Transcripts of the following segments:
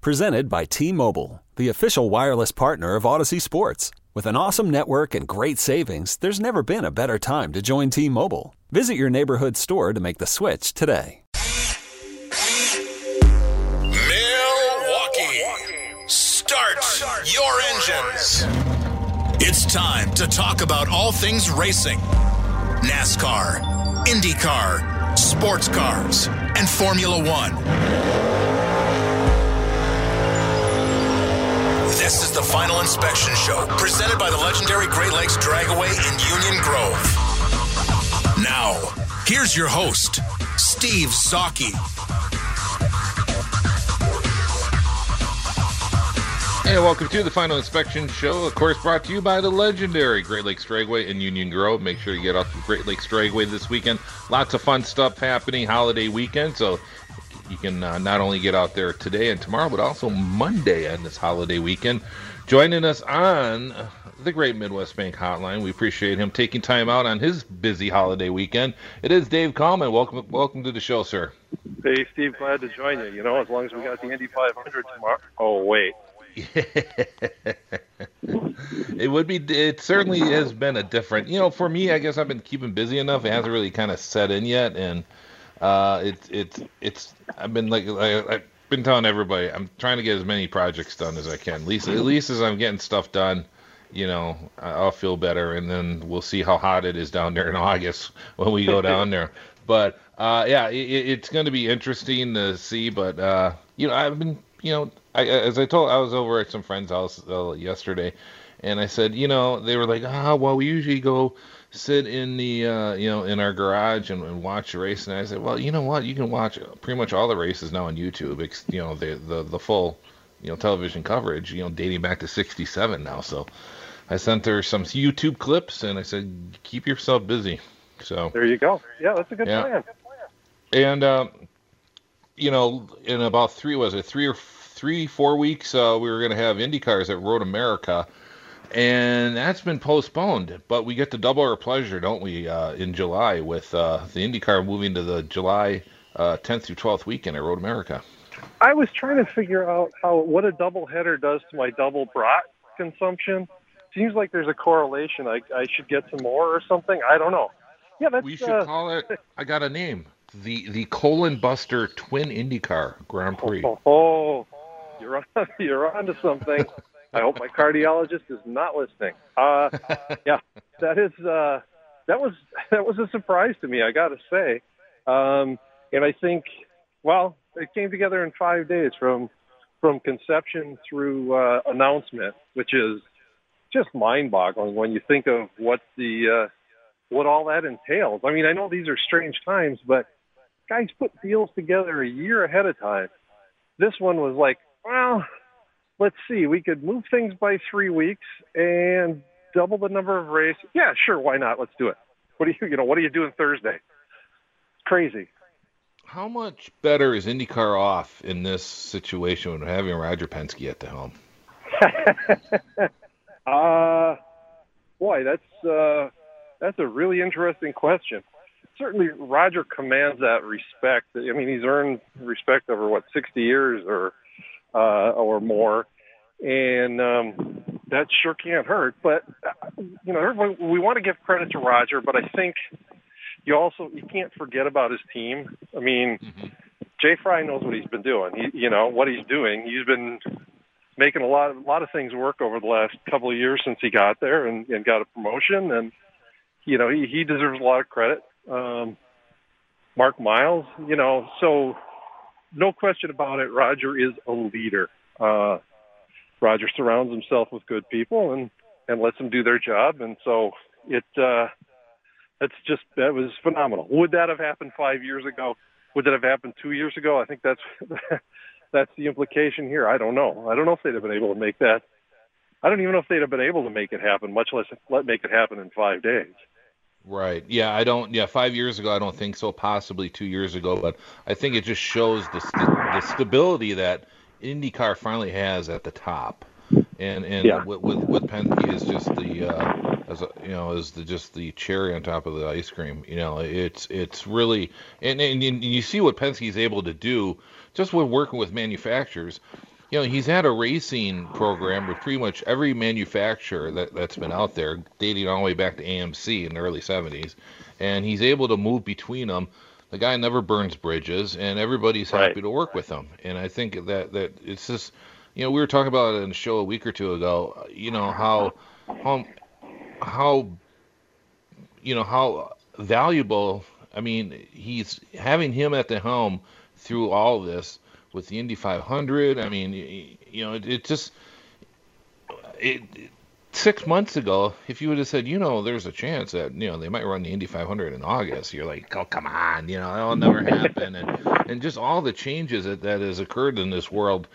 Presented by T Mobile, the official wireless partner of Odyssey Sports. With an awesome network and great savings, there's never been a better time to join T Mobile. Visit your neighborhood store to make the switch today. Milwaukee, start your engines. It's time to talk about all things racing NASCAR, IndyCar, sports cars, and Formula One. This is the Final Inspection Show, presented by the legendary Great Lakes Dragaway in Union Grove. Now, here's your host, Steve Zautke. Hey, welcome to the Final Inspection Show. Of course, brought to you by the legendary Great Lakes Dragaway in Union Grove. Make sure you get out to Great Lakes Dragaway this weekend. Lots of fun stuff happening holiday weekend, so you can uh, not only get out there today and tomorrow, but also Monday on this holiday weekend. Joining us on the Great Midwest Bank Hotline, we appreciate him taking time out on his busy holiday weekend. It is Dave Kallmann. Welcome, welcome to the show, sir. Hey, Steve, glad to join you. You know, as long as we got the Indy 500 tomorrow. Oh, wait. it would be. It certainly has been a different. You know, for me, I guess I've been keeping busy enough. It hasn't really kind of set in yet, and uh, it's it's it's. I've been like I, I've been telling everybody I'm trying to get as many projects done as I can. At least at least as I'm getting stuff done, you know, I'll feel better, and then we'll see how hot it is down there in August when we go down there. But uh, yeah, it, it's going to be interesting to see. But uh, you know, I've been you know I, as I told, I was over at some friend's house uh, yesterday, and I said, you know, they were like, ah, well, we usually go sit in the, uh, you know, in our garage and, and, watch the race. And I said, well, you know what? You can watch pretty much all the races now on YouTube. You know, the the the full, you know, television coverage, you know, dating back to '67 now. So I sent her some YouTube clips, and I said, keep yourself busy. So there you go. Yeah, that's a good yeah. plan. And um, you know, in about three was it three or three, four weeks, uh, we were going to have IndyCars at Road America, and that's been postponed. But we get to double our pleasure, don't we, uh, in July with uh, the IndyCar moving to the July 10th uh, through 12th weekend at Road America. I was trying to figure out how what a double header does to my double brat consumption. Seems like there's a correlation. I, I should get some more or something. I don't know. Yeah, that's. We should uh, call it. I got a name. The the colon buster twin IndyCar Grand Prix. Oh, oh, you're on, you're onto something. I hope my cardiologist is not listening. Uh, yeah, that is uh, that was that was a surprise to me. I got to say, um, and I think, well, it came together in five days from from conception through uh, announcement, which is just mind-boggling when you think of what the uh, what all that entails. I mean, I know these are strange times, but guys put deals together a year ahead of time. This one was like well, let's see. We could move things by three weeks and double the number of races. Yeah, sure. Why not? Let's do it. What do you, you know, what are you doing Thursday? It's crazy. How much better is IndyCar off in this situation when having Roger Penske at the helm? uh, boy, that's uh, that's a really interesting question. Certainly, Roger commands that respect. I mean, he's earned respect over what sixty years or uh, or more, and um, that sure can't hurt. But you know, we want to give credit to Roger, but I think you also you can't forget about his team. I mean, mm-hmm. Jay Frye knows what he's been doing. He, you know what he's doing. He's been making a lot of, a lot of things work over the last couple of years since he got there and, and got a promotion, and you know he he deserves a lot of credit. Um, Mark Miles, you know, so no question about it, Roger is a leader. Uh, Roger surrounds himself with good people and and lets them do their job, and so it uh, that's just that was phenomenal. Would that have happened five years ago? Would that have happened two years ago? I think that's that's the implication here. I don't know. I don't know if they'd have been able to make that. I don't even know if they'd have been able to make it happen, much less let make it happen in five days. Right. Yeah, I don't. Yeah, five years ago, I don't think so. Possibly two years ago, but I think it just shows the st- the stability that IndyCar finally has at the top, and and Yeah. with, with with Penske is just the uh, as a, you know is the just the cherry on top of the ice cream. You know, it's it's really and and you, you see what Penske is able to do just with working with manufacturers. You know, he's had a racing program with pretty much every manufacturer that, that's been out there, dating all the way back to AMC in the early 70s. And he's able to move between them. The guy never burns bridges, and everybody's Right. happy to work with him. And I think that, that it's just, you know, we were talking about it in the show a week or two ago, you know, how, how, how, you know, how valuable, I mean, he's having him at the helm through all this with the Indy 500. I mean, you know, it, it just it, it- six months ago, if you would have said, you know, there's a chance that you know they might run the Indy 500 in August, you're like, oh come on, you know, that'll never happen, and and just all the changes that that has occurred in this world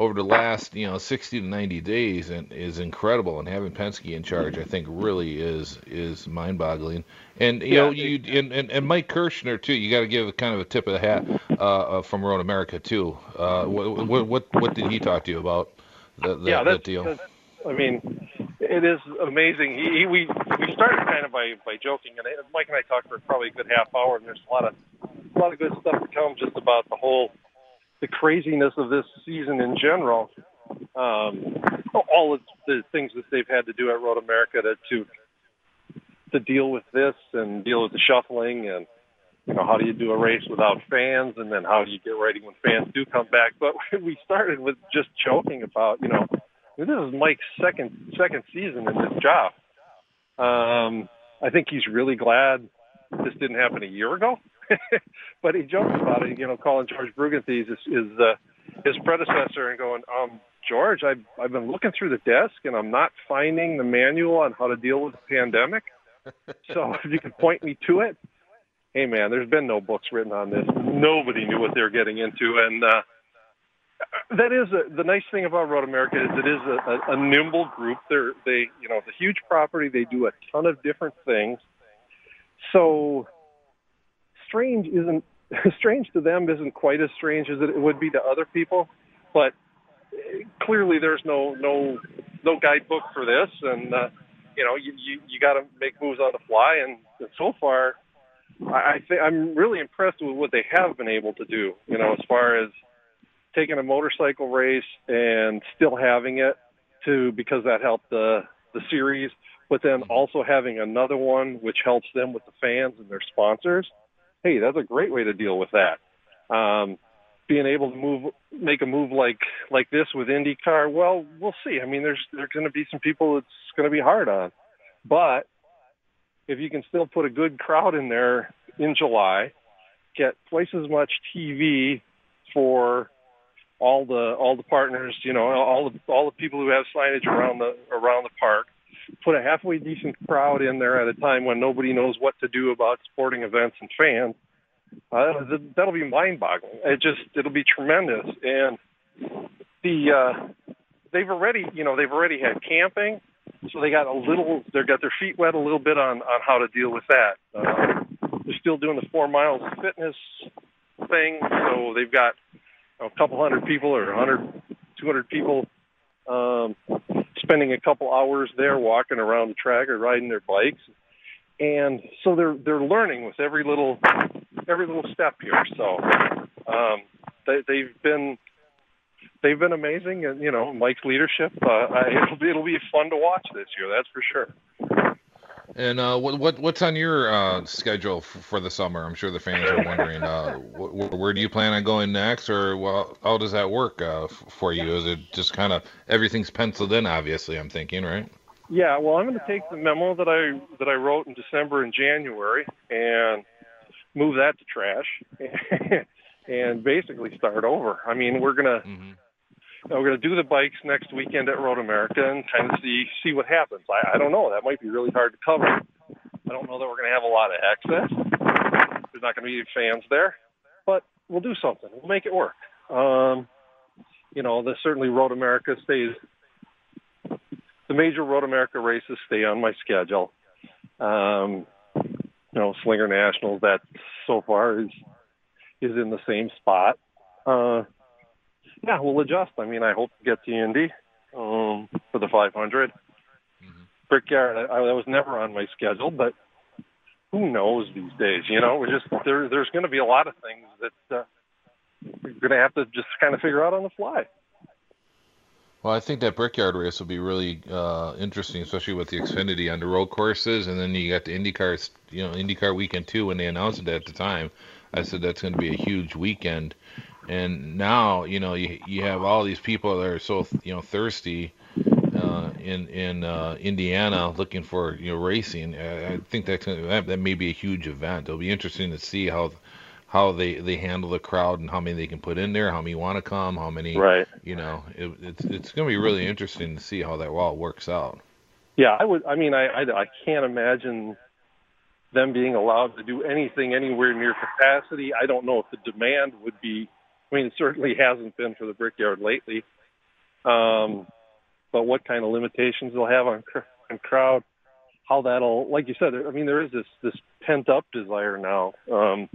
over the last you know 60 to 90 days and is incredible. And having Penske in charge I think really is is mind-boggling. And you know you and, and, and Mike Kertscher too you got to give kind of a tip of the hat uh, uh, from Road America too. Uh, what, what what what did he talk to you about the, the, yeah, that deal? I mean, it is amazing. He, he, we we started kind of by by joking, and Mike and I talked for probably a good half hour, and there's a lot of a lot of good stuff to come just about the whole the craziness of this season in general. Um, all of the things that they've had to do at Road America to to to deal with this and deal with the shuffling and you know how do you do a race without fans and then how do you get ready when fans do come back but we started with just joking about you know this is Mike's second second season in this job. Um, I think he's really glad this didn't happen a year ago. but he jokes about it, you know, calling George Bruggenthies is, is uh, his predecessor and going, um, George, I've I've been looking through the desk and I'm not finding the manual on how to deal with the pandemic. so if you could point me to it, hey man, there's been no books written on this. Nobody knew what they were getting into, and uh, that is a, the nice thing about Road America is it is a, a, a nimble group. They're they you know it's a huge property. They do a ton of different things. So strange isn't strange to them isn't quite as strange as it would be to other people, but clearly there's no no no guidebook for this, and uh, you know you you, you got to make moves on the fly. And, and so far, I, I think I'm really impressed with what they have been able to do. You know, as far as taking a motorcycle race and still having it to because that helped the the series, but then also having another one which helps them with the fans and their sponsors. Hey, that's a great way to deal with that. Um, being able to move, make a move like like this with IndyCar, well, we'll see. I mean, there's there's going to be some people it's going to be hard on, but if you can still put a good crowd in there in July, get twice as much TV for all the all the partners, you know, all the all the people who have signage around the around the park. Put a halfway decent crowd in there at a time when nobody knows what to do about sporting events and fans. Uh, that'll be mind-boggling. It just it'll be tremendous, and the uh, they've already you know they've already had camping, so they got a little they got their feet wet a little bit on on how to deal with that. Uh, they're still doing the four miles fitness thing, so they've got a couple hundred people or 100, 200 people um, spending a couple hours there walking around the track or riding their bikes, and so they're they're learning with every little every little step here. So um, they, they've been they've been amazing, and you know Mike's leadership. Uh, I, it'll be it'll be fun to watch this year. That's for sure. And uh, what what what's on your uh, schedule f- for the summer? I'm sure the fans are wondering. Uh, wh- wh- where do you plan on going next, or well, how does that work uh, f- for you? Is it just kind of everything's penciled in? Obviously, I'm thinking, right? Yeah, well, I'm going to take the memo that I that I wrote in December and January and move that to trash, and basically start over. I mean, we're gonna hmm we're gonna do the bikes next weekend at Road America and kind of see see what happens. I, I don't know. That might be really hard to cover. I don't know that we're going to have a lot of access. There's not going to be fans there, but we'll do something. We'll make it work. Um, you know, the certainly Road America stays. The major Road America races stay on my schedule. Um, you know, Slinger Nationals that so far is is in the same spot. Uh, yeah, we'll adjust. I mean, I hope to get to Indy um, for the 500. Mm-hmm. Brickyard, I, I was never on my schedule, but who knows these days? You know, we're just there. There's going to be a lot of things that uh, we're going to have to just kind of figure out on the fly. Well, I think that Brickyard race will be really uh, interesting, especially with the Xfinity on the road courses, and then you got the IndyCar, you know, IndyCar weekend too. When they announced it at the time, I said that's going to be a huge weekend, and now you know you you have all these people that are so you know thirsty uh, in in uh, Indiana looking for you know racing. I, I think that's that that may be a huge event. It'll be interesting to see how how they they handle the crowd and how many they can put in there, how many want to come, how many right. You know, it, it's it's going to be really interesting to see how that all works out. Yeah, I would. I mean, I, I I can't imagine them being allowed to do anything anywhere near capacity. I don't know if the demand would be. I mean, certainly hasn't been for the Brickyard lately. Um, but what kind of limitations they'll have on, on crowd, how that'll, like you said, I mean, there is this this pent up desire now. Um,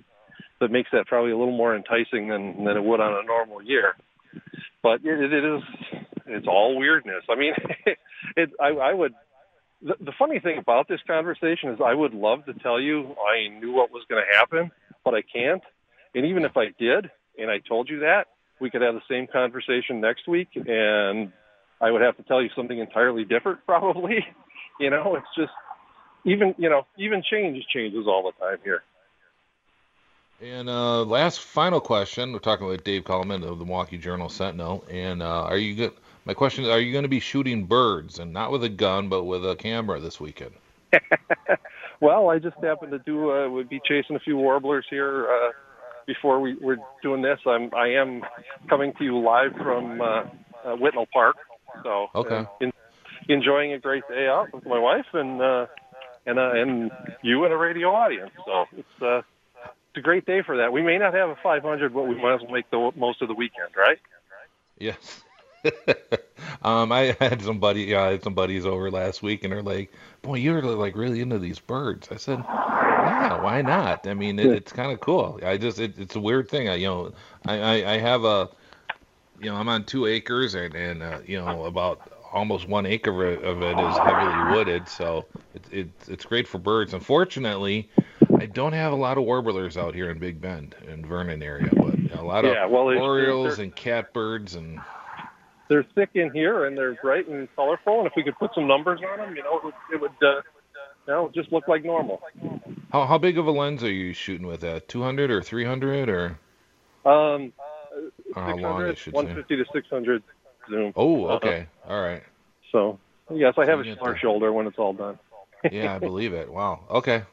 that makes that probably a little more enticing than than it would on a normal year. But it, it is it's all weirdness. I mean, it I, I would. The, the funny thing about this conversation is I would love to tell you I knew what was going to happen, but I can't. And even if I did, and I told you that, we could have the same conversation next week, and I would have to tell you something entirely different, probably. You know, it's just even you know even change changes all the time here. And uh, last final question, we're talking with Dave Kallmann of the Milwaukee Journal Sentinel. And uh, are you good? My question is, are you going to be shooting birds and not with a gun, but with a camera this weekend? well, I just happened to do. Uh, would be chasing a few warblers here uh, before we were doing this. I'm I am coming to you live from uh, uh, Whitnall Park. So okay. Uh, in, enjoying a great day out with my wife and uh, and uh, and you and a radio audience. So it's. Uh, it's a great day for that. We may not have a 500, but we might as well make the most of the weekend, right? Yes. um, I had some buddy, yeah, I had some buddies over last week, and they're like, "Boy, you're like really into these birds." I said, "Yeah, why not? I mean, it, it's kind of cool. I just, it, it's a weird thing. I, you know, I, I, I have a, you know, I'm on two acres, and and uh, you know, about almost one acre of it is heavily wooded, so it's it, it's great for birds. Unfortunately, I don't have a lot of warblers out here in Big Bend and Vernon area, but a lot yeah, of well, orioles and catbirds and. They're thick in here and they're bright and colorful, and if we could put some numbers on them, you know, it would, it would uh, you know, just look like normal. How how big of a lens are you shooting with that? 200 or 300 or? Um, how long 150 say? to 600 zoom. Oh, okay, uh, all right. So yes, I have so a smaller shoulder when it's all done. yeah, I believe it. Wow. Okay.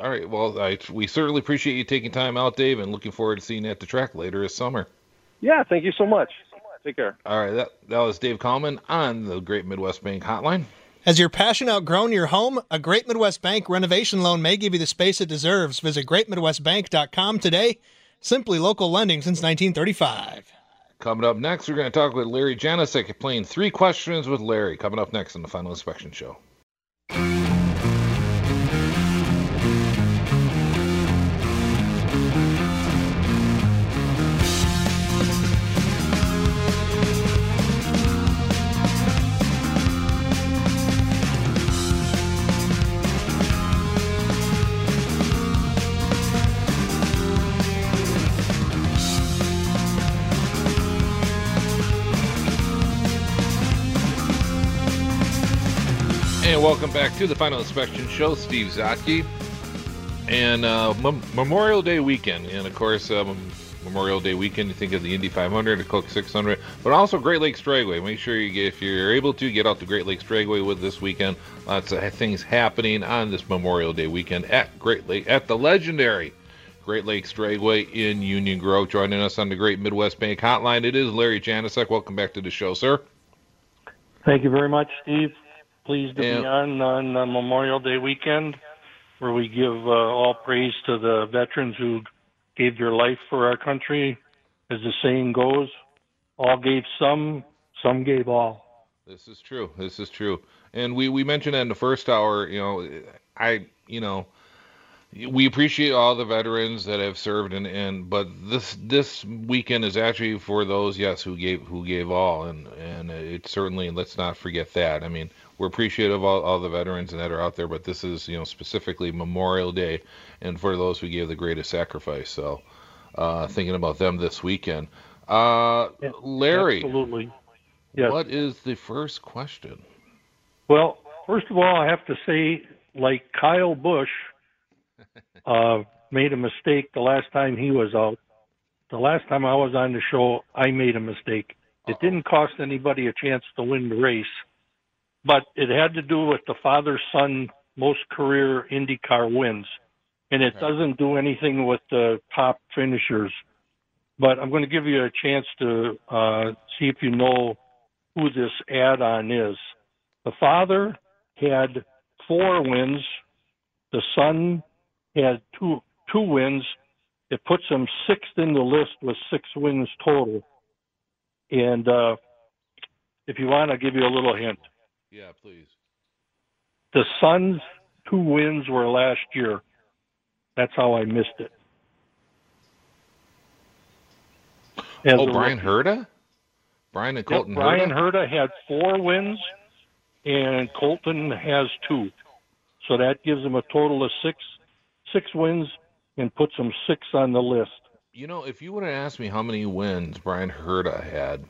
All right. Well, I, we certainly appreciate you taking time out, Dave, and looking forward to seeing you at the track later this summer. Yeah, thank you so much. Take care. All right. That, that was Dave Kallmann on the Great Midwest Bank Hotline. Has your passion outgrown your home? A Great Midwest Bank renovation loan may give you the space it deserves. Visit greatmidwestbank.com today. Simply local lending since 1935. Coming up next, we're going to talk with Larry Janicek playing three questions with Larry. Coming up next on the Final Inspection Show. Welcome back to the Final Inspection Show. Steve Zautke. And uh, Memorial Day weekend. And of course, um, Memorial Day weekend, you think of the Indy 500, the Coke 600, but also Great Lakes Dragaway. Make sure you get, if you're able to, get out to Great Lakes Dragaway with this weekend. Lots of things happening on this Memorial Day weekend at Great Lake, at the legendary Great Lakes Dragaway in Union Grove. Joining us on the Great Midwest Bank Hotline, it is Larry Janicek. Welcome back to the show, sir. Thank you very much, Steve pleased to be on on uh, Memorial Day weekend, where we give uh, all praise to the veterans who gave their life for our country. As the saying goes, all gave some, some gave all. This is true. This is true. And we we mentioned that in the first hour. You know, I you know we appreciate all the veterans that have served and, and but this this weekend is actually for those yes who gave who gave all and and it certainly let's not forget that i mean we're appreciative of all, all the veterans and that are out there but this is you know specifically memorial day and for those who gave the greatest sacrifice so uh, thinking about them this weekend uh, larry absolutely yes. what is the first question well first of all i have to say like kyle busch uh, made a mistake the last time he was out. The last time I was on the show, I made a mistake. It didn't cost anybody a chance to win the race, but it had to do with the father son most career IndyCar wins. And it doesn't do anything with the top finishers. But I'm going to give you a chance to uh, see if you know who this add on is. The father had four wins, the son had two two wins. It puts him sixth in the list with six wins total. And uh, if you want, I'll give you a little hint. Yeah, please. The Suns' two wins were last year. That's how I missed it. As oh, Bryan Herta? Brian and Colton yep, Bryan Herta had four wins, and Colton has two. So that gives him a total of six six wins and puts him six on the list. You know, if you would have asked me how many wins Bryan Herta had,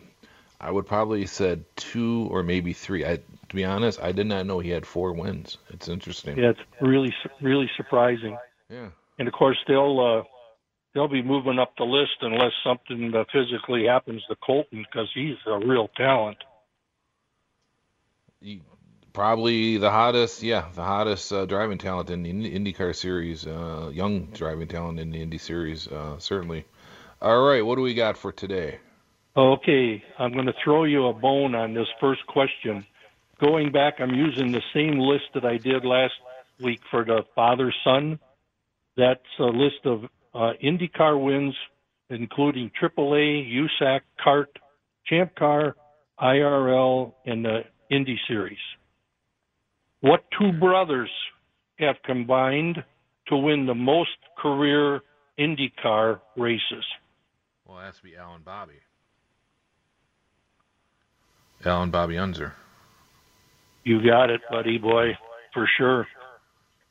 I would probably said two or maybe three. I, to be honest, I did not know he had four wins. It's interesting. Yeah, it's really, really surprising. Yeah. And of course, they'll uh, they'll be moving up the list unless something uh, physically happens to Colton because he's a real talent. You, probably the hottest, yeah, the hottest uh, driving talent in the IndyCar series, uh, young driving talent in the Indy series, uh, certainly. All right, what do we got for today? Okay, I'm going to throw you a bone on this first question. Going back, I'm using the same list that I did last week for the father son. That's a list of uh, IndyCar wins, including AAA, USAC, CART, Champ Car, IRL, and the Indy Series. What two brothers have combined to win the most career IndyCar races? Well, it has to be Alan Bobby. Alan Bobby Unser. You got it, buddy boy, for sure.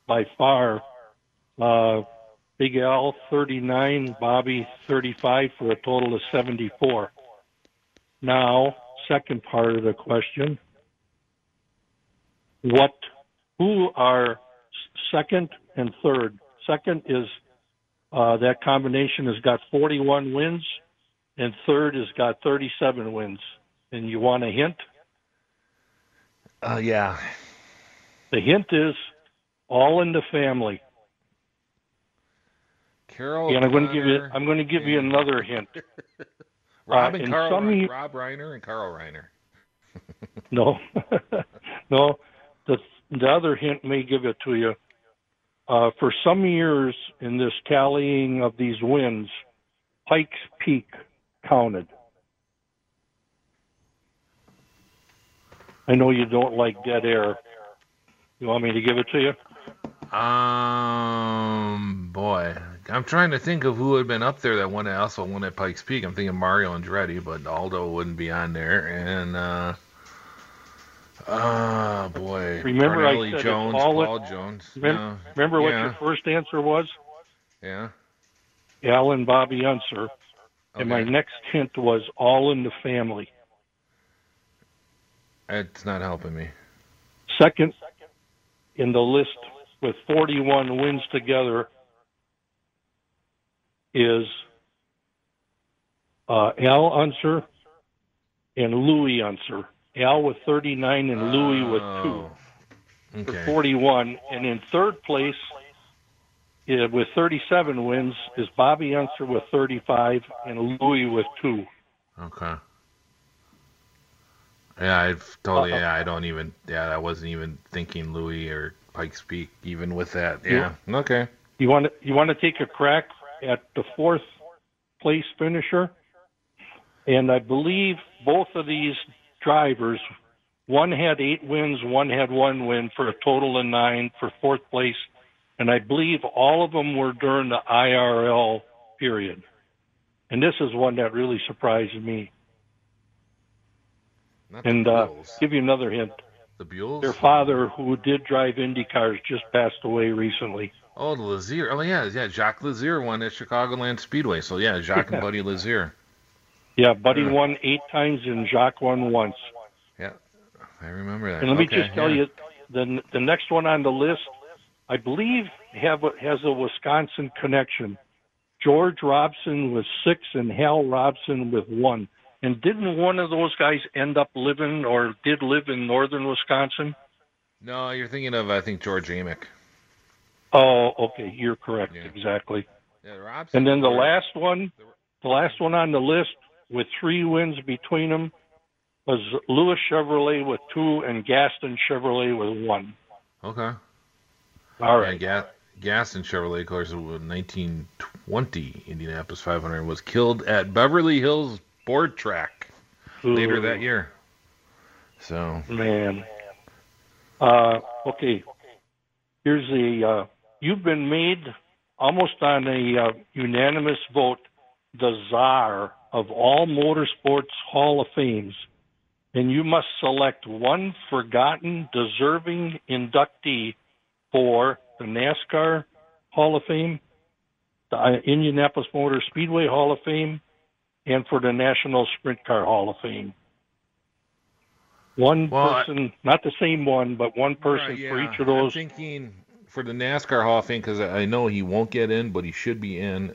By far. Uh, Big Al 39, Bobby 35 for a total of 74. Now, second part of the question what who are second and third. Second is uh, that combination has got 41 wins, and third has got 37 wins. And you want a hint? Uh, yeah. The hint is all in the family. Carol. And I'm going to give you. I'm going to give you another hint. Rob uh, and Carl. Some, Rob Reiner and Carl Reiner. no, no. The, the other hint may give it to you. Uh, for some years in this tallying of these wins, Pikes Peak counted. I know you don't like dead air. You want me to give it to you? Um, boy, I'm trying to think of who had been up there that won also won at Pikes Peak. I'm thinking Mario Andretti, but Aldo wouldn't be on there, and uh, Oh boy! Remember Parnelli I said Jones, Paul Jones. Remember, remember what yeah. your first answer was? Yeah. Alan Bobby Unser. Okay. And my next hint was all in the family. It's not helping me. Second in the list with 41 wins together is uh, Al Unser and Louis Unser. Al with 39 and Louis with two okay. for 41. And in third place uh, with 37 wins is Bobby Unser with 35 and Louis with two. Okay. Yeah, I've totally. Yeah, I don't even. Yeah, I wasn't even thinking Louis or Pikes Peak even with that. Yeah. You, okay. You want to you want to take a crack at the fourth place finisher? and I believe both of these drivers, one had eight wins, one had one win for a total of nine for fourth place, and I believe all of them were during the IRL period. And this is one that really surprised me. Not And uh, give you another hint. the Buells. Their father, who did drive Indy cars, just passed away recently. Oh, the Lazier. Oh, yeah, yeah. Jaques Lazier won at Chicagoland Speedway. So yeah, Jaques and Buddy Lazier. Yeah, Buddy Yeah. won eight times and Jaques won once. Yeah, I remember that. And let me just tell yeah. you, the the next one on the list, I believe, have has a Wisconsin connection. George Robson with six and Hal Robson with one. And didn't one of those guys end up living or did live in northern Wisconsin? No, you're thinking of I think George Amick. Oh, okay, you're correct, Yeah. exactly. Yeah, Robson. And then the last one, the last one on the list with three wins between them was Louis Chevrolet with two and Gaston Chevrolet with one. Okay. All right. Yeah. Gaston Chevrolet, of course, in 1920 Indianapolis 500 was killed at Beverly Hills Board Track later that year. So Man. Uh, okay. Here's the. Uh, you've been made almost on a uh, unanimous vote the czar of all motorsports Hall of Fames, and you must select one forgotten, deserving inductee for the NASCAR Hall of Fame, the uh, Indianapolis Motor Speedway Hall of Fame, and for the National Sprint Car Hall of Fame. One Well, I- person, not the same one, but one person Right, for each of those. I'm thinking for the NASCAR Hall of Fame because I know he won't get in, but he should be in.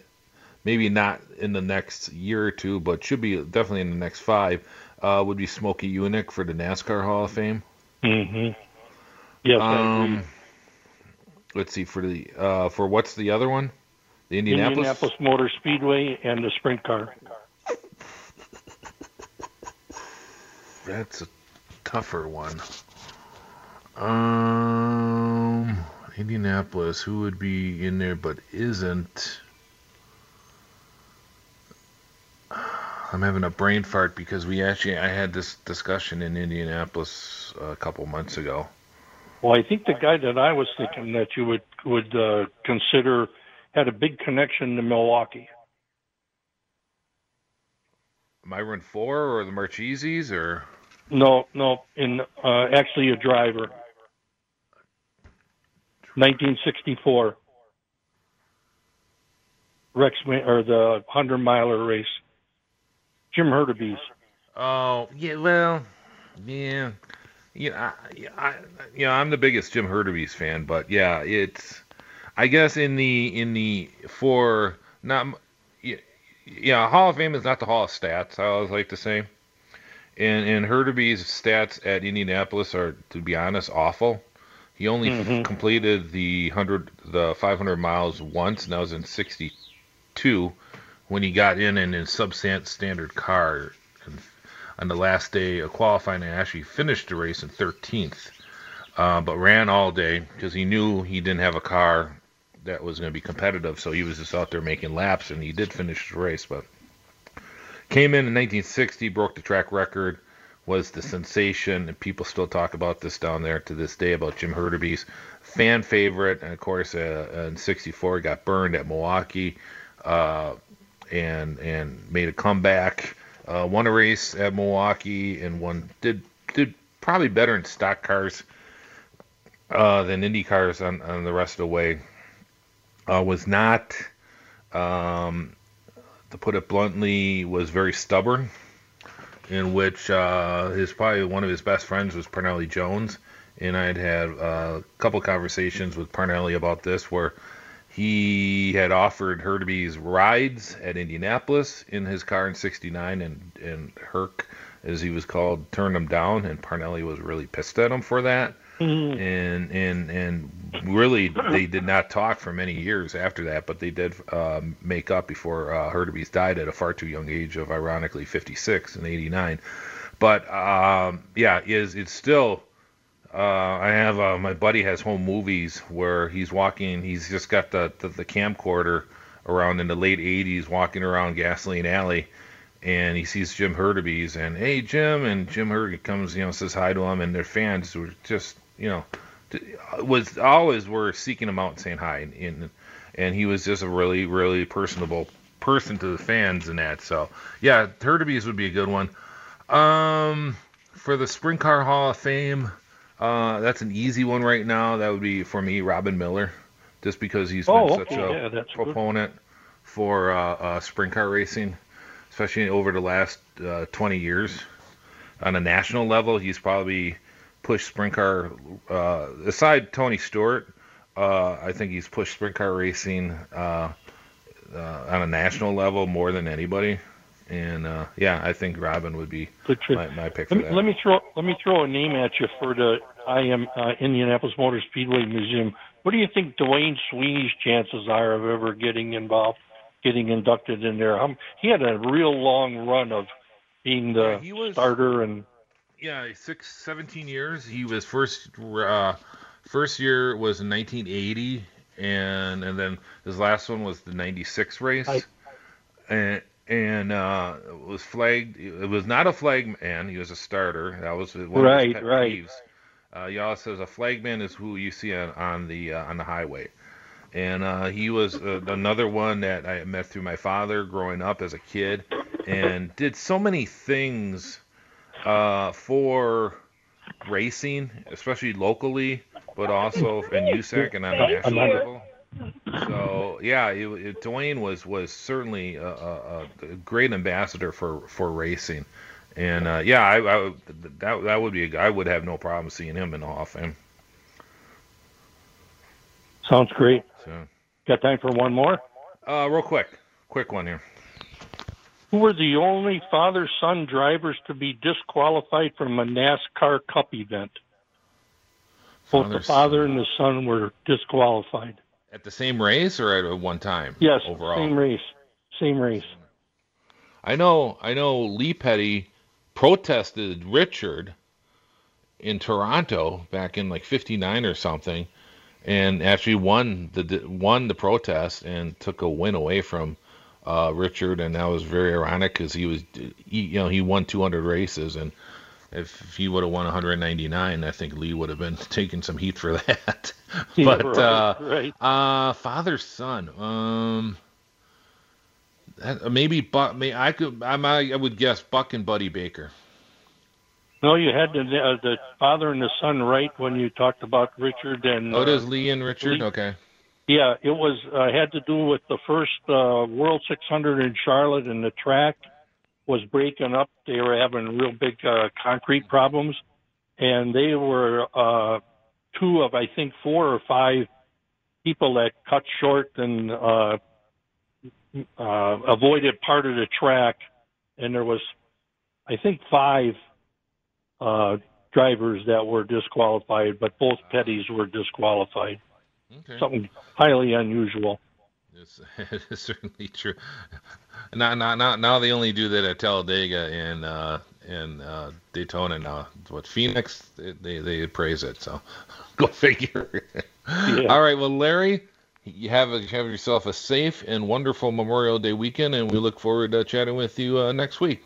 Maybe not in the next year or two, but should be definitely in the next five. Uh, would be Smokey Yunick for the NASCAR Hall of Fame. Mm-hmm. Yes, Um, let's see for the uh, for what's the other one? The Indianapolis. Indianapolis Motor Speedway and the sprint car. That's a tougher one. Um, Indianapolis. Who would be in there but isn't? I'm having a brain fart because we actually I had this discussion in Indianapolis a couple months ago. Well, I think the guy that I was thinking that you would would uh, consider had a big connection to Milwaukee. Myron Fohr or the Marcheses or No, no, in uh, actually a driver. 1964. Rex or the hundred miler race. Jim Hurtubise. Oh yeah, well, yeah, yeah, I, yeah, I, you know, I'm the biggest Jim Hurtubise fan, but yeah, it's, I guess in the in the for not, yeah, Hall of Fame is not the Hall of Stats. I always like to say, and and Hurtubise's stats at Indianapolis are, to be honest, awful. He only Mhm. completed the hundred, the 500 miles once, and that was in '62 when he got in and in his substandard car and on the last day of qualifying and actually finished the race in 13th uh, but ran all day because he knew he didn't have a car that was going to be competitive so he was just out there making laps and he did finish the race but came in in 1960 broke the track record was the sensation and people still talk about this down there to this day about jim hurtubise fan favorite and of course uh, in 64 got burned at milwaukee uh, and and made a comeback. Uh, won a race at Milwaukee and won did did probably better in stock cars uh, than Indy cars on, on the rest of the way. Uh, was not, um, to put it bluntly, was very stubborn. In which uh, his probably one of his best friends was Parnelli Jones, and I'd had uh, a couple conversations with Parnelli about this where he had offered her to be his rides at Indianapolis in his car in '69, and and Herc, as he was called, turned him down, and Parnelli was really pissed at him for that. And and and really, they did not talk for many years after that, but they did um, make up before uh, died at a far too young age of ironically 56 and 89. But um, yeah, is it's still uh, I have uh, my buddy has home movies where he's walking. He's just got the, the the camcorder around in the late '80s, walking around Gasoline Alley, and he sees Jim Hurtubise and hey Jim and Jim Hurtubise comes you know says hi to him and their fans were just you know was always were seeking him out and saying hi and and he was just a really really personable person to the fans and that so yeah Hurtubise would be a good one um for the Sprint Car Hall of Fame uh that's an easy one right now that would be for me Robin Miller just because he's Oh, been okay, such a yeah, that's good. proponent for uh, uh, sprint car racing especially over the last uh, 20 years. On a national level, he's probably pushed sprint car, uh, aside Tony Stewart, uh, I think he's pushed sprint car racing uh, uh, on a national level more than anybody. And uh, yeah, I think Robin would be my, my pick for Let me, that. let me throw let me throw a name at you for the IM uh, Indianapolis Motor Speedway Museum. What do you think Duane Sweeney's chances are of ever getting involved, getting inducted in there? Um, he had a real long run of being the Yeah, was- starter and yeah, six, 17 years. He was first uh, first year was in 1980, and and then his last one was the 96 race, I- and and uh, it was flagged. It was not a flag man. He was a starter. That was one of his Right, right. peeves. Uh, Yala says a flagman is who you see on, on the uh, on the highway, and uh, he was uh, another one that I met through my father growing up as a kid, and did so many things uh, for racing, especially locally, but also in USAC and on a national Another- level. So yeah, it, it, Duane was was certainly a, a, a great ambassador for for racing, and uh, yeah, I, I would- that that would be a, I would have no problem seeing him in the Hall of Fame. sounds great. So Got time for one more? uh, real quick, quick one here. Who were the only father-son drivers to be disqualified from a NASCAR Cup event? Both the Father-son. and the son were disqualified. At the same race or at one time? Yes, overall. same race, same race. I know I know Lee Petty protested Richard in Toronto back in like 59 or something and actually won the won the protest and took a win away from uh, Richard and that was very ironic cuz he was he, you know he won 200 races and if he would have won 199 I think Lee would have been taking some heat for that Yeah, but right, uh right. uh, father son. Um, that, maybe Buck. May I could. I might. I would guess Buck and Buddy Baker. No, you had the uh, the father and the son right when you talked about Richard and. Oh, uh, does Lee and Richard? Lee. Okay. Yeah, it was uh, had to do with the first uh, World 600 in Charlotte, and the track was breaking up. They were having real big uh, concrete problems, and they were uh, two of I think four or five people that cut short and uh, uh, avoided part of the track, and there was I think five uh, drivers that were disqualified, but both Petties were disqualified Okay. something highly unusual. It's, it is certainly true. Now, now, now, now they only do that at Talladega and uh, and uh, Daytona now. What Phoenix? They, they praise it. So go figure. All right. Well, Larry, you have a, have yourself a safe and wonderful Memorial Day weekend, and we look forward to chatting with you uh, next week.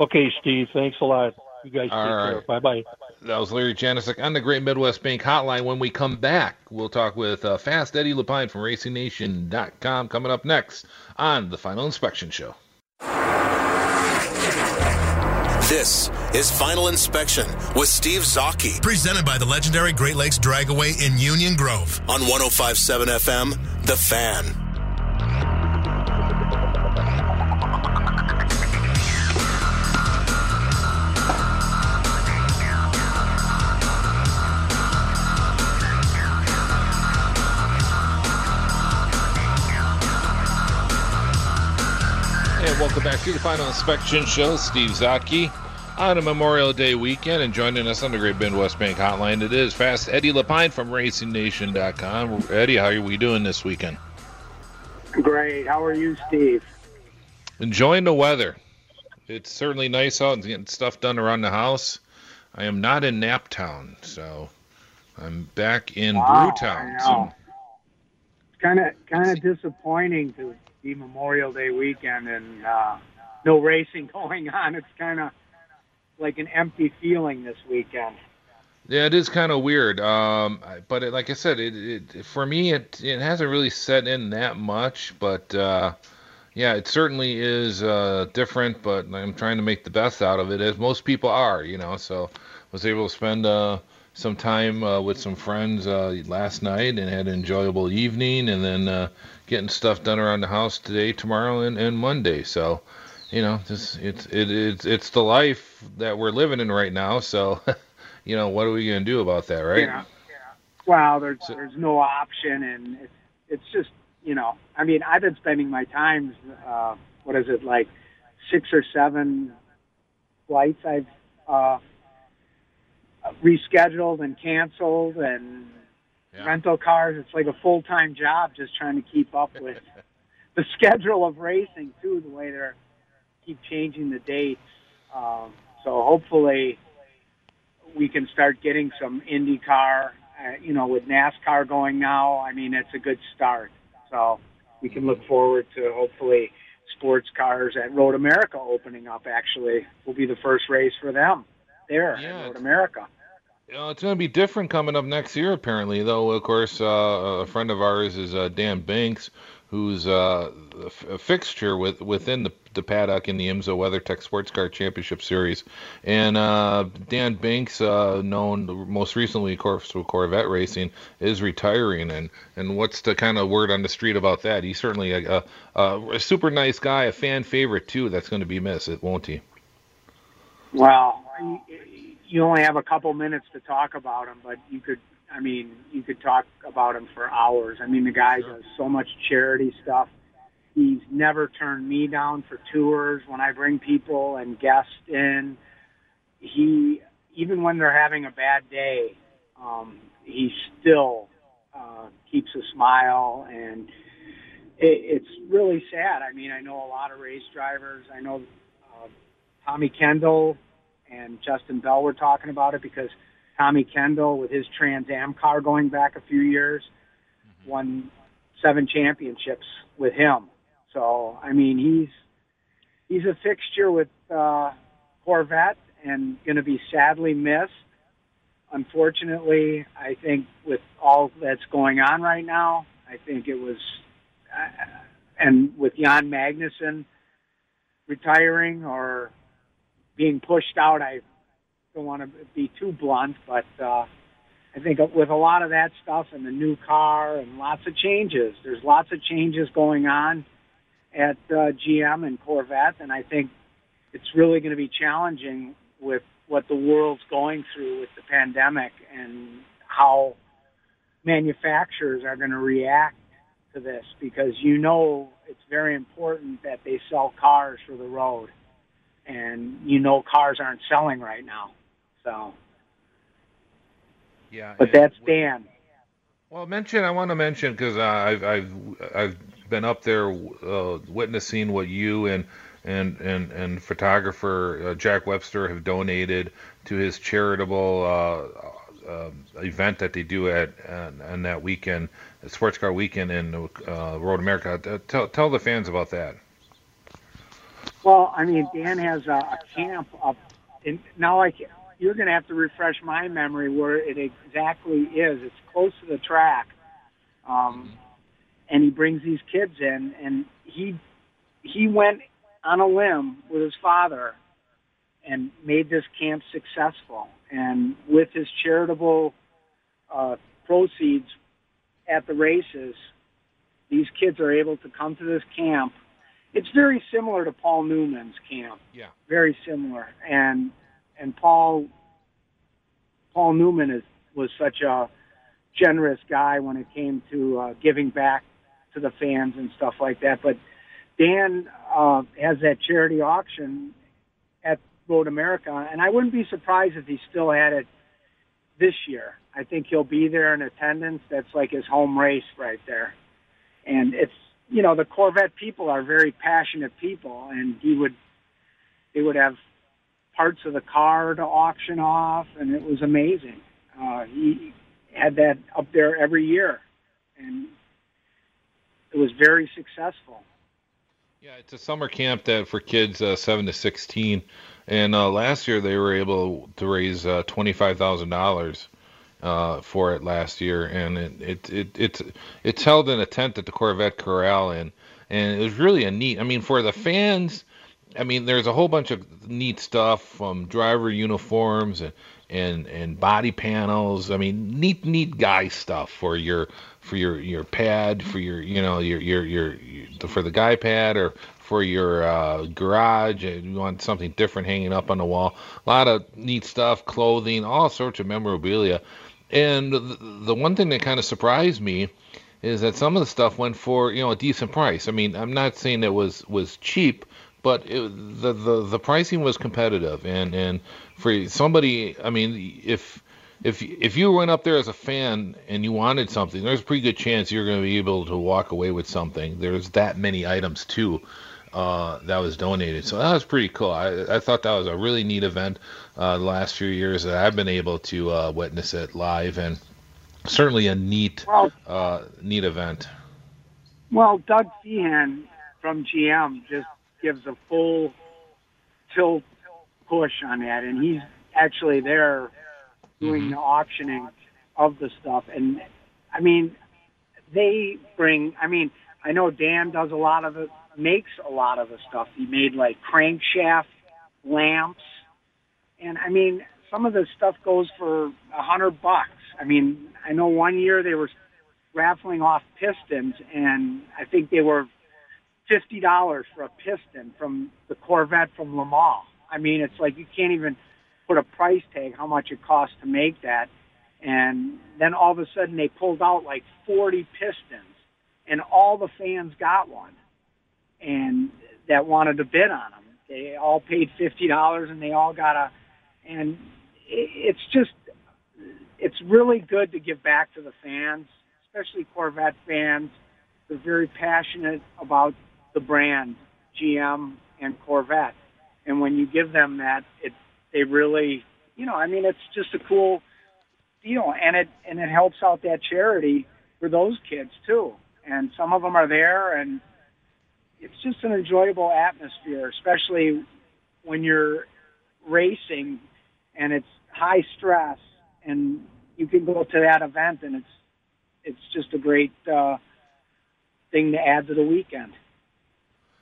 Okay, Steve, thanks a lot. You guys take All care. Bye bye. That was Larry Janicek on the Great Midwest Bank Hotline. When we come back, we'll talk with uh, Fast Eddie LePine from RacingNation.com coming up next on the Final Inspection Show. This is Final Inspection with Steve Zautke Presented by the legendary Great Lakes Dragaway in Union Grove. on 1057 FM, The Fan. Welcome back to the Final Inspection Show. Steve Zautke on a Memorial Day weekend, and joining us on the Great Midwest Bank Hotline, it is Fast Eddie LePine from RacingNation.com. Eddie, how are we doing this weekend? Great. How are you, Steve? Enjoying the weather. It's certainly nice out and getting stuff done around the house. I am not in Naptown, so I'm back in Wow, Brewtown. So. It's kind of kind of disappointing to be Memorial Day weekend and uh, no racing going on. It's kind of like an empty feeling this weekend. Yeah, it is kind of weird. Um, but it, like I said, it, it for me it it hasn't really set in that much. But uh, yeah, it certainly is uh, different. But I'm trying to make the best out of it, as most people are. You know, so was able to spend uh, some time uh, with some friends uh, last night and had an enjoyable evening, and then uh, getting stuff done around the house today, tomorrow, and, and Monday. So you know, just it's it, it's it's the life that we're living in right now. So. you know, what are we going to do about that, right? Yeah. yeah. Well, there's so, there's no option, and it's it's just you know, I mean, I've been spending my times, uh, what is it like, six or seven flights I've uh, rescheduled and canceled, and yeah. rental cars. It's like a full time job just trying to keep up with the schedule of racing too. The way they're keep changing the dates. Um, so hopefully we can start getting some IndyCar. Uh, you know, with NASCAR going now, I mean, it's a good start. So we can look forward to hopefully sports cars at Road America opening up. Actually, will be the first race for them there yeah, at Road America. You know, it's going to be different coming up next year, apparently. Though, of course, uh, a friend of ours is uh, Dan Binks, who's uh, a fixture with within the, the paddock in the IMSA WeatherTech Sports Car Championship Series. And uh, Dan Binks, uh, known most recently, of course, with Corvette racing, is retiring. And, and what's the kind of word on the street about that? He's certainly a, a, a super nice guy, a fan favorite, too, that's going to be missed, won't he? Well, you only have a couple minutes to talk about him, but you could I mean, you could talk about him for hours. I mean, the guy sure. does so much charity stuff. He's never turned me down for tours when I bring people and guests in. He, even when they're having a bad day, um, he still uh, keeps a smile, and it, it's really sad. I mean, I know a lot of race drivers. I know uh, Tommy Kendall and Justin Bell were talking about it because Tommy Kendall with his Trans Am car going back a few years, mm-hmm. won seven championships with him. So I mean, he's he's a fixture with uh, Corvette and going to be sadly missed. Unfortunately, I think with all that's going on right now, I think it was, uh, and with Jan Magnussen retiring or being pushed out, I don't want to be too blunt, but uh, I think with a lot of that stuff and the new car and lots of changes, there's lots of changes going on at uh, GM and Corvette, and I think it's really going to be challenging with what the world's going through with the pandemic and how manufacturers are going to react to this because you know it's very important that they sell cars for the road and you know cars aren't selling right now so, yeah, but that's Dan. Well, mention I want to mention because uh, I've I've I've been up there uh, witnessing what you and and and and photographer uh, Jack Webster have donated to his charitable uh, uh, event that they do at on that weekend, Sports Car Weekend in uh, Road America. Tell tell the fans about that. Well, I mean, Dan has a, a camp up in now. I you're going to have to refresh my memory where it exactly is. It's close to the track, um, and he brings these kids in, and he he went on a limb with his father and made this camp successful. And with his charitable uh, proceeds at the races, these kids are able to come to this camp. It's very similar to Paul Newman's camp. Yeah. Very similar. And and Paul Paul Newman is was such a generous guy when it came to uh, giving back to the fans and stuff like that. But Dan uh, has that charity auction at Road America, and I wouldn't be surprised if he still had it this year. I think he'll be there in attendance. That's like his home race right there, and it's you know the Corvette people are very passionate people, and he would they would have parts of the car to auction off, and it was amazing. Uh, he had that up there every year, and it was very successful. Yeah, it's a summer camp that for kids uh, seven to sixteen, and uh, last year they were able to raise uh, twenty five thousand dollars uh, for it last year, and it, it, it it's it's held in a tent at the Corvette Corral, and and it was really a neat. I mean, for the fans, I mean, there's a whole bunch of neat stuff from driver uniforms and and and body panels. I mean, neat neat guy stuff for your for your your pad for your you know your your your, for the guy pad or for your uh, garage and you want something different hanging up on the wall. A lot of neat stuff, clothing, all sorts of memorabilia. And the, one thing that kind of surprised me is that some of the stuff went for you know a decent price. I mean, I'm not saying it was was cheap, but it, the the the pricing was competitive. And and for somebody, I mean, if if if you went up there as a fan and you wanted something, there's a pretty good chance you're going to be able to walk away with something. There's that many items too uh, that was donated, so that was pretty cool. I I thought that was a really neat event uh, the last few years that I've been able to uh, witness it live, and certainly a neat, well, uh, neat event. Well, Doug Fehan from GM just gives a full tilt push on that, and he's actually there doing mm-hmm. the auctioning of the stuff. And I mean, they bring. I mean, I know Dan does a lot of it, makes a lot of the stuff. He made like crankshaft lamps and I mean, some of the stuff goes for a hundred bucks. I mean, I know one year they were raffling off pistons, and I think they were fifty dollars for a piston from the Corvette from Le Mans. I mean, it's like you can't even put a price tag how much it costs to make that. And then all of a sudden they pulled out like 40 pistons, and all the fans got one, and that wanted to bid on them. They all paid fifty dollars, and they all got a and it's just it's really good to give back to the fans, especially Corvette fans. They're very passionate about the brand GM and Corvette, and when you give them that, it they really, you know, I mean, it's just a cool deal, and it and it helps out that charity for those kids too. And some of them are there, and it's just an enjoyable atmosphere, especially when you're racing and it's high stress, and you can go to that event, and it's it's just a great uh, thing to add to the weekend.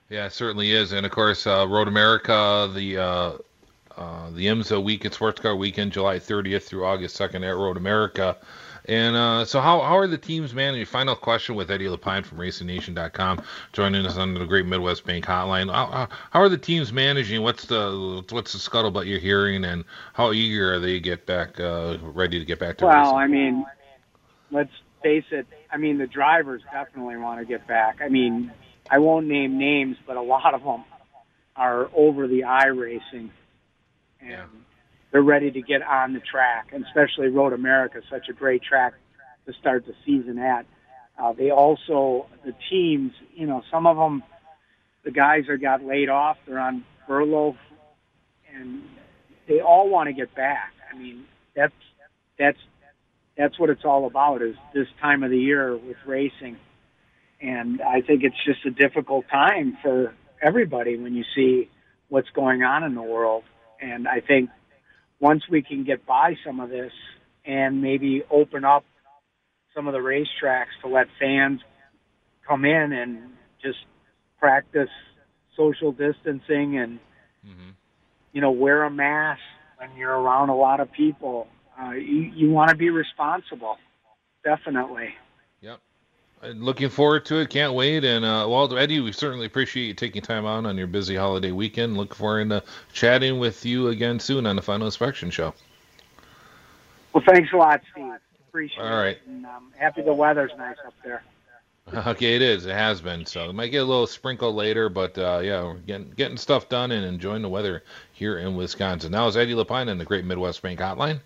Yeah, it certainly is, and of course, uh, Road America, the uh, uh, the IMSA Weekend Sports Car Weekend, July 30th through August 2nd at Road America. And uh, so, how, how are the teams managing? Final question with Edde LePine from RacingNation.com, joining us on the Great Midwest Bank Hotline. How, how are the teams managing? What's the what's the scuttlebutt you're hearing, and how eager are they to get back, uh, ready to get back to? Racing? Well, racing? I mean, let's face it. I mean, the drivers definitely want to get back. I mean, I won't name names, but a lot of them are over the eye racing, and. Yeah they're ready to get on the track, and especially Road America, such a great track to start the season at. Uh, they also, the teams, you know, some of them, the guys are got laid off. They're on furlough, and they all want to get back. I mean, that's that's that's what it's all about. Is this time of the year with racing, and I think it's just a difficult time for everybody when you see what's going on in the world. And I think once we can get by some of this and maybe open up some of the racetracks to let fans come in and just practice social distancing and mm-hmm. you know wear a mask when you're around a lot of people. Uh, you you want to be responsible, definitely. Yep. Looking forward to it. Can't wait. And uh, Walter Eddie, we certainly appreciate you taking time out on your busy holiday weekend. Look forward to chatting with you again soon on the Final Inspection Show. Well, thanks a lot, Steve. Appreciate All right. it. And um, happy the weather's nice up there. Okay, it is. It has been. So it might get a little sprinkle later, but uh, yeah, we're getting getting stuff done and enjoying the weather here in Wisconsin. Now is Edde LePine in the Great Midwest Bank Hotline.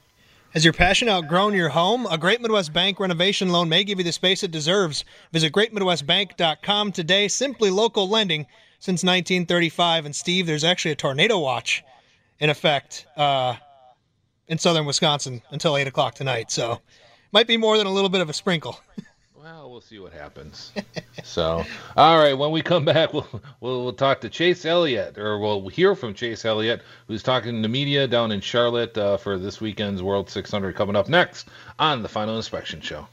Has your passion outgrown your home? A Great Midwest Bank renovation loan may give you the space it deserves. Visit greatmidwestbank.com today. Simply local lending since 1935. And Steve, there's actually a tornado watch in effect uh, in southern Wisconsin until 8 o'clock tonight. So might be more than a little bit of a sprinkle. well, we'll see what happens. so, all right, when we come back, we'll, we'll we'll talk to Chase Elliott, or we'll hear from Chase Elliott, who's talking to media down in Charlotte uh, for this weekend's World 600 coming up next on the Final Inspection Show.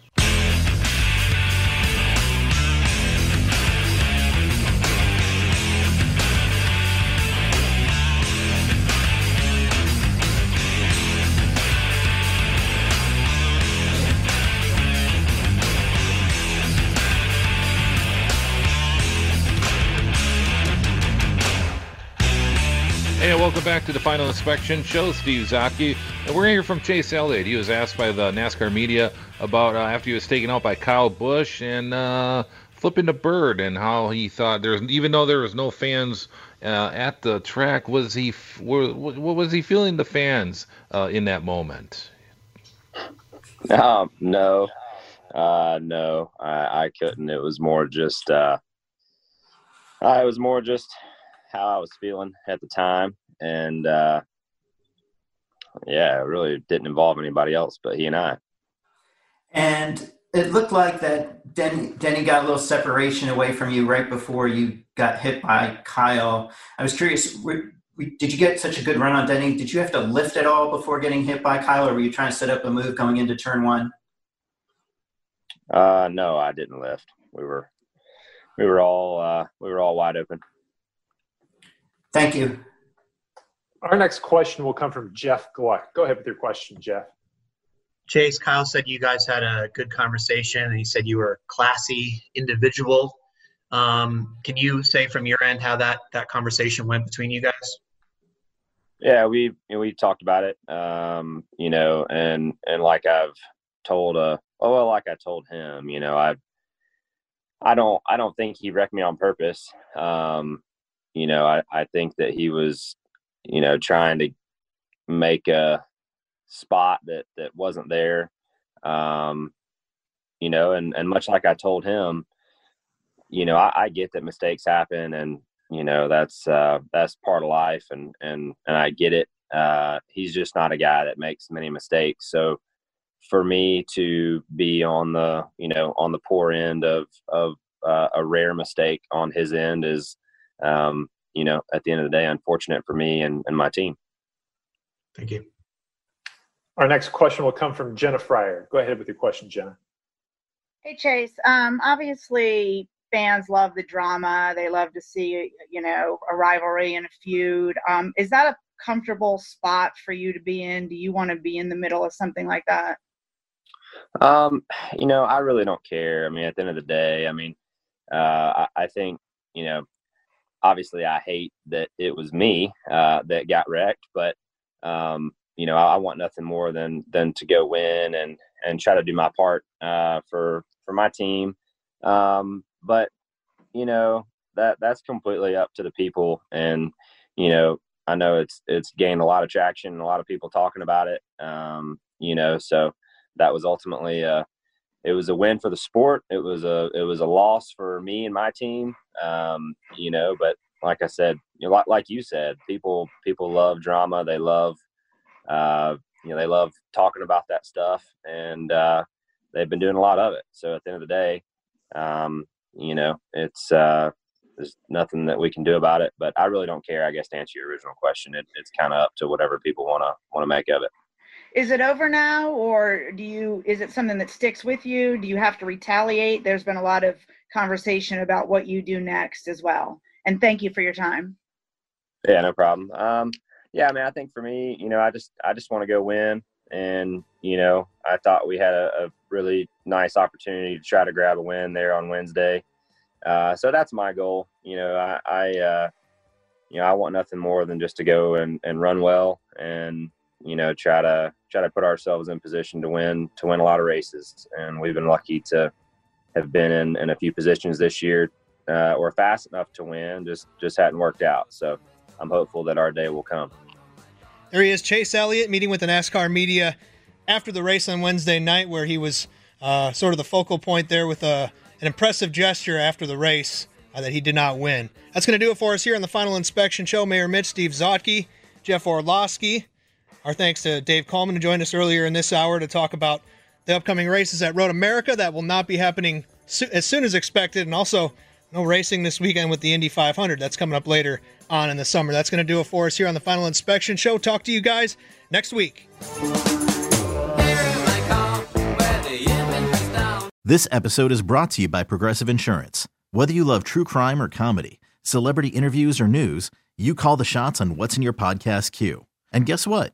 Back to the Final Inspection Show. Steve Zautke. And we're hear from Chase Elliott. He was asked by the NASCAR media about uh, after he was taken out by Kyle Busch and uh, flipping the bird and how he thought there's even though there was no fans uh, at the track, was he what was he feeling the fans uh, in that moment? Um, no, uh, no, I, I couldn't. It was more just uh, I was more just how I was feeling at the time, and uh, yeah, it really didn't involve anybody else but he and I. And it looked like that Denny, Denny got a little separation away from you right before you got hit by Kyle. I was curious, were, did you get such a good run on Denny? Did you have to lift at all before getting hit by Kyle, or were you trying to set up a move coming into turn one? Uh, no, I didn't lift. We were we were all uh, we were all wide open. Thank you. Our next question will come from Jeff Gluck. Go ahead with your question, Jeff. Chase, Kyle said you guys had a good conversation, and he said you were a classy individual. Um, can you say from your end how that that conversation went between you guys? Yeah, we you know, we talked about it, um, you know, and and like I've told uh oh well, like I told him, you know, I I don't I don't think he wrecked me on purpose. Um, you know, I, I think that he was, you know, trying to make a spot that, that wasn't there. Um, you know, and, and much like I told him, you know, I, I get that mistakes happen and, you know, that's, uh, that's part of life and, and, and I get it. Uh, he's just not a guy that makes many mistakes. So for me to be on the, you know, on the poor end of, of, uh, a rare mistake on his end is, um, you know, at the end of the day, unfortunate for me and, and my team. Thank you. Our next question will come from Jenna Fryer. Go ahead with your question, Jenna. Hey, Chase. Um, obviously, fans love the drama. They love to see, you know, a rivalry and a feud. Um, is that a comfortable spot for you to be in? Do you want to be in the middle of something like that? Um, you know, I really don't care. I mean, at the end of the day, I mean, uh, I, I think, you know, obviously I hate that it was me uh, that got wrecked, but um, you know I, I, want nothing more than than to go win and and try to do my part uh, for for my team. Um, but you know that that's completely up to the people, and you know I know it's it's gained a lot of traction and a lot of people talking about it. Um, you know, so that was ultimately a it was a win for the sport. It was a it was a loss for me and my team. Um, you know, but like I said, you know, like, like you said, people people love drama. They love uh, you know they love talking about that stuff, and uh, they've been doing a lot of it. So at the end of the day, um, you know, it's uh, there's nothing that we can do about it. But I really don't care. I guess to answer your original question, it, it's kind of up to whatever people want to want to make of it is it over now or do you is it something that sticks with you? Do you have to retaliate? There's been a lot of conversation about what you do next as well. And thank you for your time. Yeah no problem. Um yeah i mean i think for me you know i just i just want to go win. And you know i thought we had a, a, really nice opportunity to try to grab a win there on wednesday. Uh, so that's my goal. You know i, I uh, you know i want nothing more than just to go and, and run well. And you know try to try to put ourselves in position to win to win a lot of races. And we've been lucky to have been in, in a few positions this year uh, or fast enough to win just just hadn't worked out. So i'm hopeful that our day will come. There he is chase elliott meeting with the nascar media after the race on wednesday night where he was uh, sort of the focal point there with a, an impressive gesture after the race uh, that he did not win. That's going to do it for us here on the final inspection show. Mayor mitch steve Zautke jeff orlowski our thanks to Dave Kallmann, who joined us earlier in this hour to talk about the upcoming races at Road America. That will not be happening so, as soon as expected, and also no racing this weekend with the Indy 500. That's coming up later on in the summer. That's going to do it for us here on the Final Inspection Show. Talk to you guys next week. This episode is brought to you by Progressive Insurance. Whether you love true crime or comedy, celebrity interviews or news, you call the shots on what's in your podcast queue. And guess what?